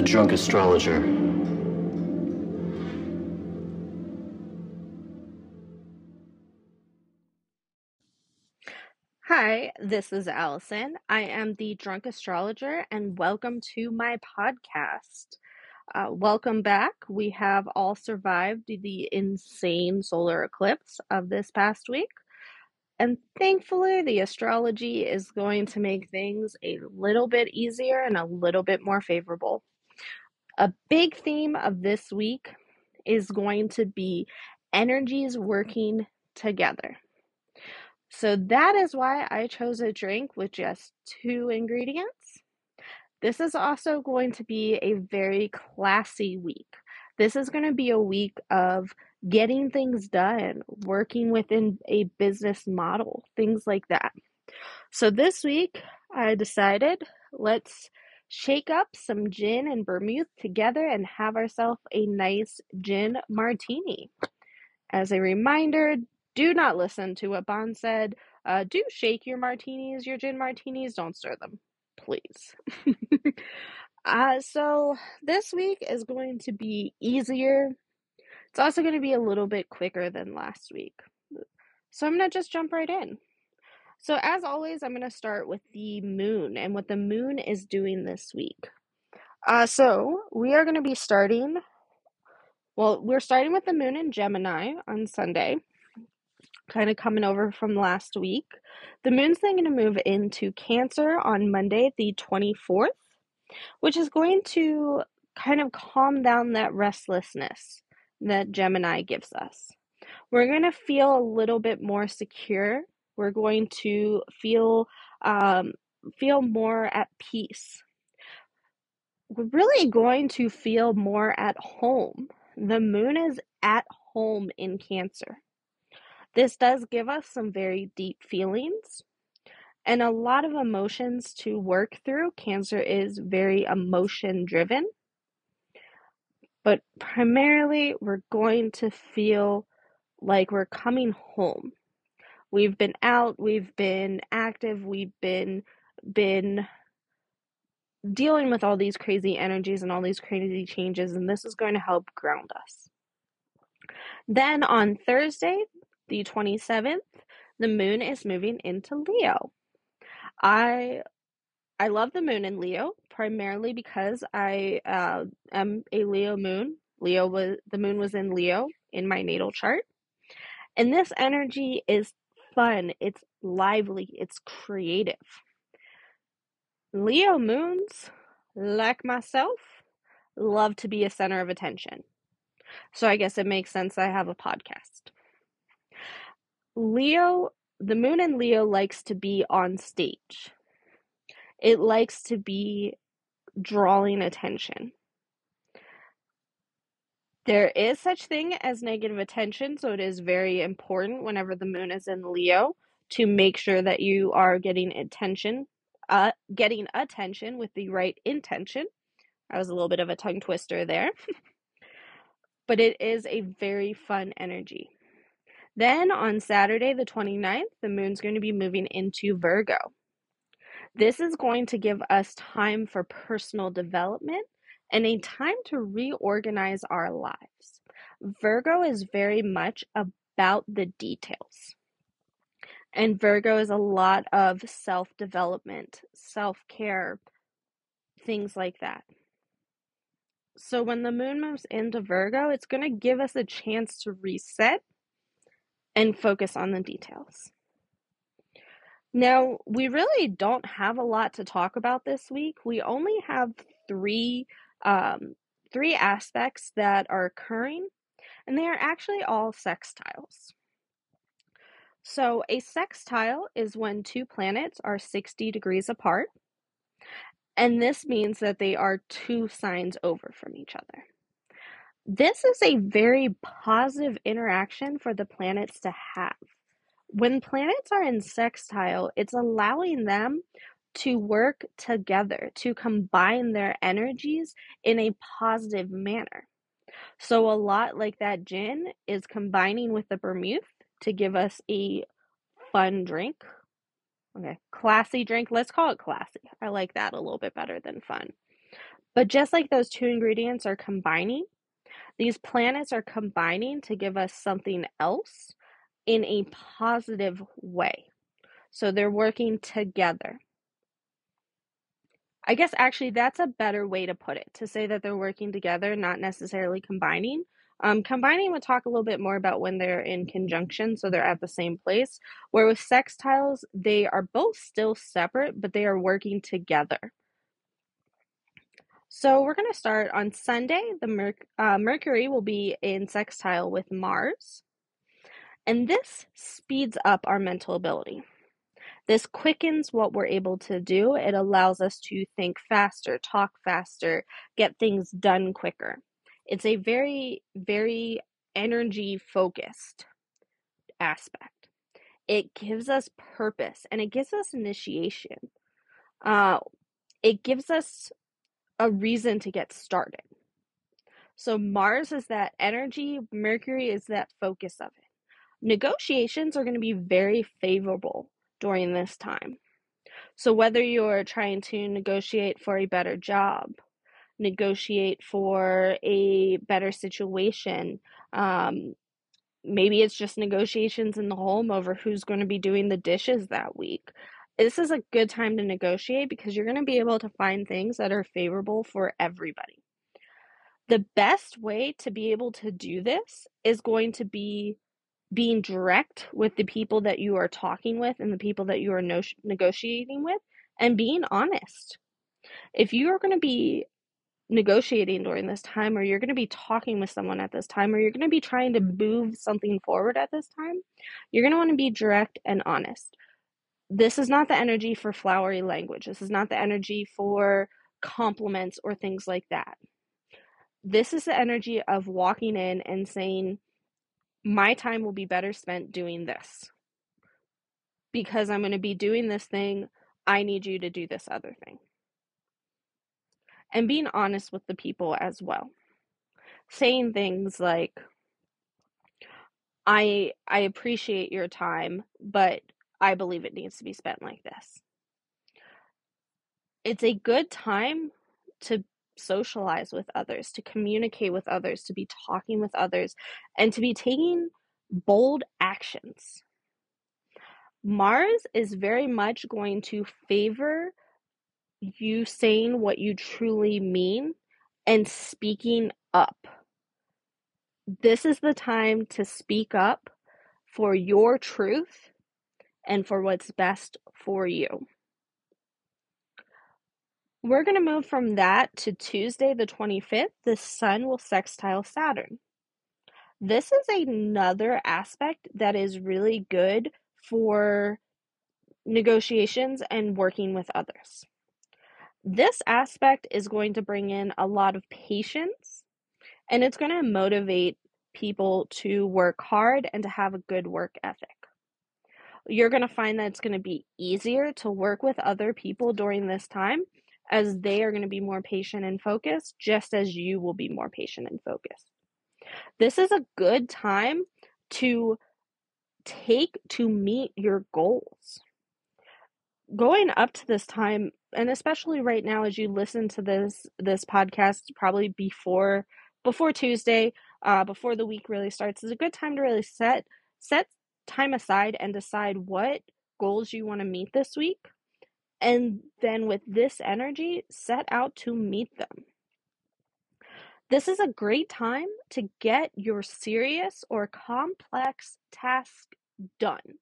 the drunk astrologer. Hi, this is Allison. I am the drunk astrologer, and welcome to my podcast. Uh, welcome back. We have all survived the insane solar eclipse of this past week. And thankfully, the astrology is going to make things a little bit easier and a little bit more favorable. A big theme of this week is going to be energies working together. So that is why I chose a drink with just two ingredients. This is also going to be a very classy week. This is going to be a week of getting things done, working within a business model, things like that. So this week, I decided let's shake up some gin and vermouth together and have ourselves a nice gin martini. As a reminder, do not listen to what Bond said. Uh, do shake your martinis, your gin martinis, don't stir them, please. uh, so this week is going to be easier it's also going to be a little bit quicker than last week. So I'm going to just jump right in. So, as always, I'm going to start with the moon and what the moon is doing this week. Uh, so, we are going to be starting, well, we're starting with the moon in Gemini on Sunday, kind of coming over from last week. The moon's then going to move into Cancer on Monday, the 24th, which is going to kind of calm down that restlessness that Gemini gives us. We're going to feel a little bit more secure. We're going to feel um, feel more at peace. We're really going to feel more at home. The moon is at home in Cancer. This does give us some very deep feelings and a lot of emotions to work through. Cancer is very emotion driven but primarily we're going to feel like we're coming home. We've been out, we've been active, we've been been dealing with all these crazy energies and all these crazy changes and this is going to help ground us. Then on Thursday, the 27th, the moon is moving into Leo. I I love the moon in Leo primarily because I uh, am a Leo moon. Leo was the moon was in Leo in my natal chart. And this energy is fun, it's lively, it's creative. Leo moons, like myself, love to be a center of attention. So I guess it makes sense I have a podcast. Leo, the moon in Leo likes to be on stage it likes to be drawing attention. There is such thing as negative attention, so it is very important whenever the moon is in Leo to make sure that you are getting attention, uh, getting attention with the right intention. I was a little bit of a tongue twister there. but it is a very fun energy. Then on Saturday, the 29th, the moon's going to be moving into Virgo. This is going to give us time for personal development and a time to reorganize our lives. Virgo is very much about the details. And Virgo is a lot of self development, self care, things like that. So when the moon moves into Virgo, it's going to give us a chance to reset and focus on the details. Now, we really don't have a lot to talk about this week. We only have three um, three aspects that are occurring, and they are actually all sextiles. So, a sextile is when two planets are 60 degrees apart, and this means that they are two signs over from each other. This is a very positive interaction for the planets to have when planets are in sextile, it's allowing them to work together, to combine their energies in a positive manner. So, a lot like that gin is combining with the vermouth to give us a fun drink. Okay, classy drink. Let's call it classy. I like that a little bit better than fun. But just like those two ingredients are combining, these planets are combining to give us something else in a positive way. So they're working together. I guess actually that's a better way to put it to say that they're working together, not necessarily combining. Um, combining would talk a little bit more about when they're in conjunction, so they're at the same place. Where with sextiles, they are both still separate, but they are working together. So we're going to start on Sunday. The uh, Mercury will be in sextile with Mars, and this speeds up our mental ability. This quickens what we're able to do. It allows us to think faster, talk faster, get things done quicker. It's a very, very energy focused aspect. It gives us purpose and it gives us initiation. Uh, it gives us a reason to get started. So, Mars is that energy, Mercury is that focus of it. Negotiations are going to be very favorable during this time. So, whether you're trying to negotiate for a better job, negotiate for a better situation, um, maybe it's just negotiations in the home over who's going to be doing the dishes that week. This is a good time to negotiate because you're going to be able to find things that are favorable for everybody. The best way to be able to do this is going to be being direct with the people that you are talking with and the people that you are no- negotiating with and being honest. If you are going to be negotiating during this time or you're going to be talking with someone at this time or you're going to be trying to move something forward at this time, you're going to want to be direct and honest. This is not the energy for flowery language. This is not the energy for compliments or things like that. This is the energy of walking in and saying, my time will be better spent doing this. Because I'm going to be doing this thing, I need you to do this other thing. And being honest with the people as well. Saying things like, I I appreciate your time, but I believe it needs to be spent like this. It's a good time to socialize with others, to communicate with others, to be talking with others, and to be taking bold actions. Mars is very much going to favor you saying what you truly mean and speaking up. This is the time to speak up for your truth and for what's best for you. We're going to move from that to Tuesday, the 25th. The sun will sextile Saturn. This is another aspect that is really good for negotiations and working with others. This aspect is going to bring in a lot of patience and it's going to motivate people to work hard and to have a good work ethic. You're going to find that it's going to be easier to work with other people during this time as they are going to be more patient and focused, just as you will be more patient and focused. This is a good time to take to meet your goals. Going up to this time, and especially right now as you listen to this this podcast, probably before before Tuesday, uh, before the week really starts, is a good time to really set set time aside and decide what goals you want to meet this week and then with this energy, set out to meet them. This is a great time to get your serious or complex task done.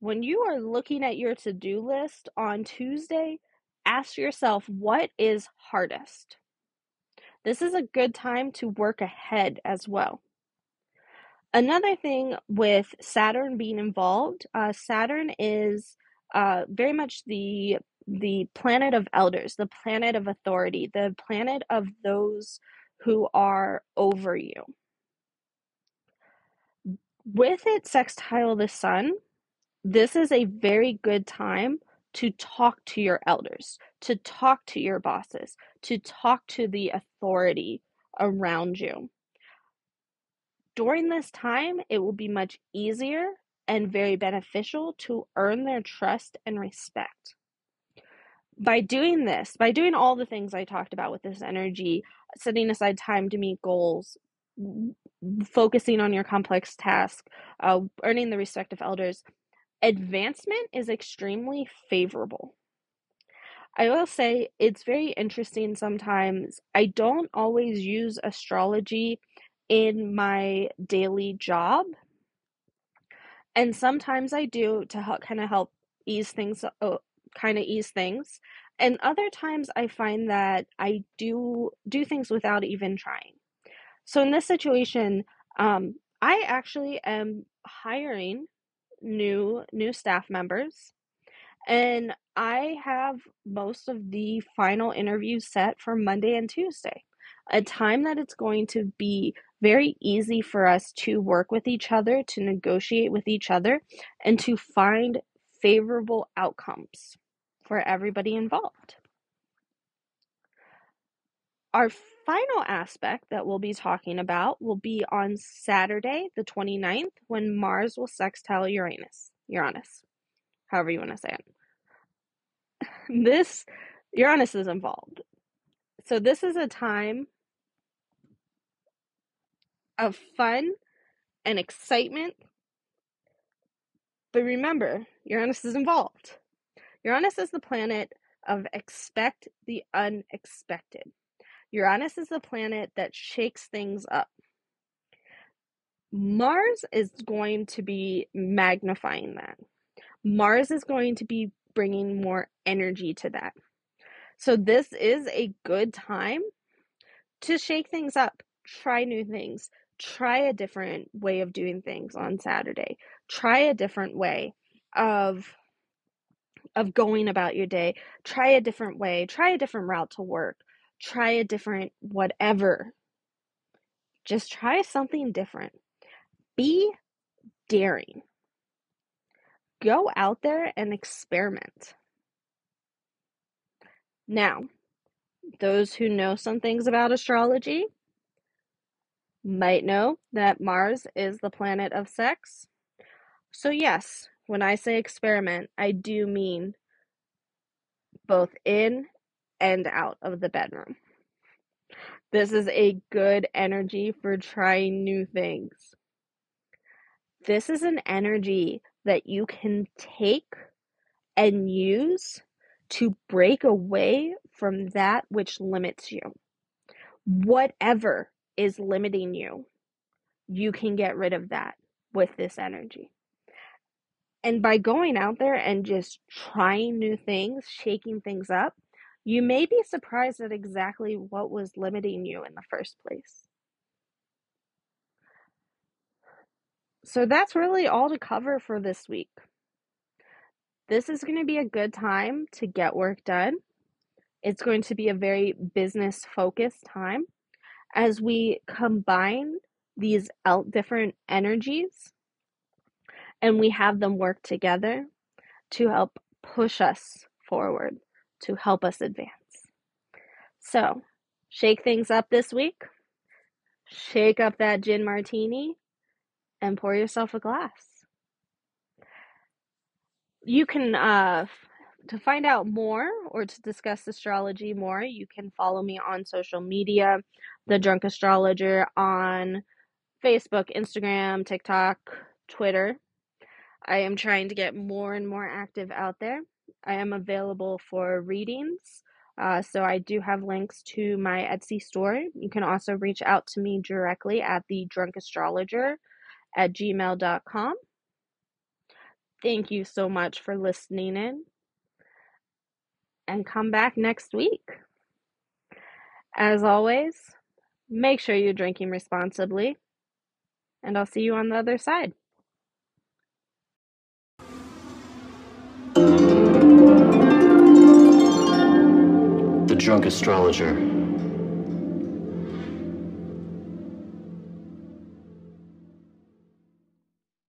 When you are looking at your to do list on Tuesday, ask yourself what is hardest. This is a good time to work ahead as well. Another thing with Saturn being involved, uh, Saturn is uh, very much the the planet of elders, the planet of authority, the planet of those who are over you. With it sextile the sun, this is a very good time to talk to your elders, to talk to your bosses, to talk to the authority around you. During this time, it will be much easier and very beneficial to earn their trust and respect. by doing this, by doing all the things I talked about with this energy, setting aside time to meet goals, focusing on your complex task, uh, earning the respect of elders, advancement is extremely favorable. I will say it's very interesting sometimes. I don't always use astrology in my daily job. And sometimes I do to help kind of help ease things uh, kind of ease things. And other times I find that I do do things without even trying. So in this situation, um, I actually am hiring new new staff members and I have most of the final interviews set for Monday and Tuesday, a time that it's going to be very easy for us to work with each other, to negotiate with each other, and to find favorable outcomes for everybody involved. Our final aspect that we'll be talking about will be on Saturday, the 29th, when Mars will sextile Uranus. Uranus, however you want to say it. This, Uranus is involved. So, this is a time of fun and excitement. But remember, Uranus is involved. Uranus is the planet of expect the unexpected. Uranus is the planet that shakes things up. Mars is going to be magnifying that. Mars is going to be bringing more energy to that. So, this is a good time to shake things up, try new things, try a different way of doing things on Saturday, try a different way of of going about your day. Try a different way, try a different route to work, try a different whatever. Just try something different. Be daring. Go out there and experiment. Now, those who know some things about astrology might know that Mars is the planet of sex. So, yes, when I say experiment, I do mean both in and out of the bedroom. This is a good energy for trying new things. This is an energy that you can take and use to break away from that which limits you. Whatever is limiting you, you can get rid of that with this energy. And by going out there and just trying new things, shaking things up, you may be surprised at exactly what was limiting you in the first place. So that's really all to cover for this week. This is going to be a good time to get work done. It's going to be a very business focused time as we combine these different energies and we have them work together to help push us forward, to help us advance. So, shake things up this week. Shake up that gin martini and pour yourself a glass. You can, uh, to find out more or to discuss astrology more, you can follow me on social media, The Drunk Astrologer, on Facebook, Instagram, TikTok, Twitter. I am trying to get more and more active out there. I am available for readings. Uh, so I do have links to my Etsy store. You can also reach out to me directly at the drunk astrologer at gmail.com. Thank you so much for listening in. And come back next week. As always, make sure you're drinking responsibly. And I'll see you on the other side. The Drunk Astrologer.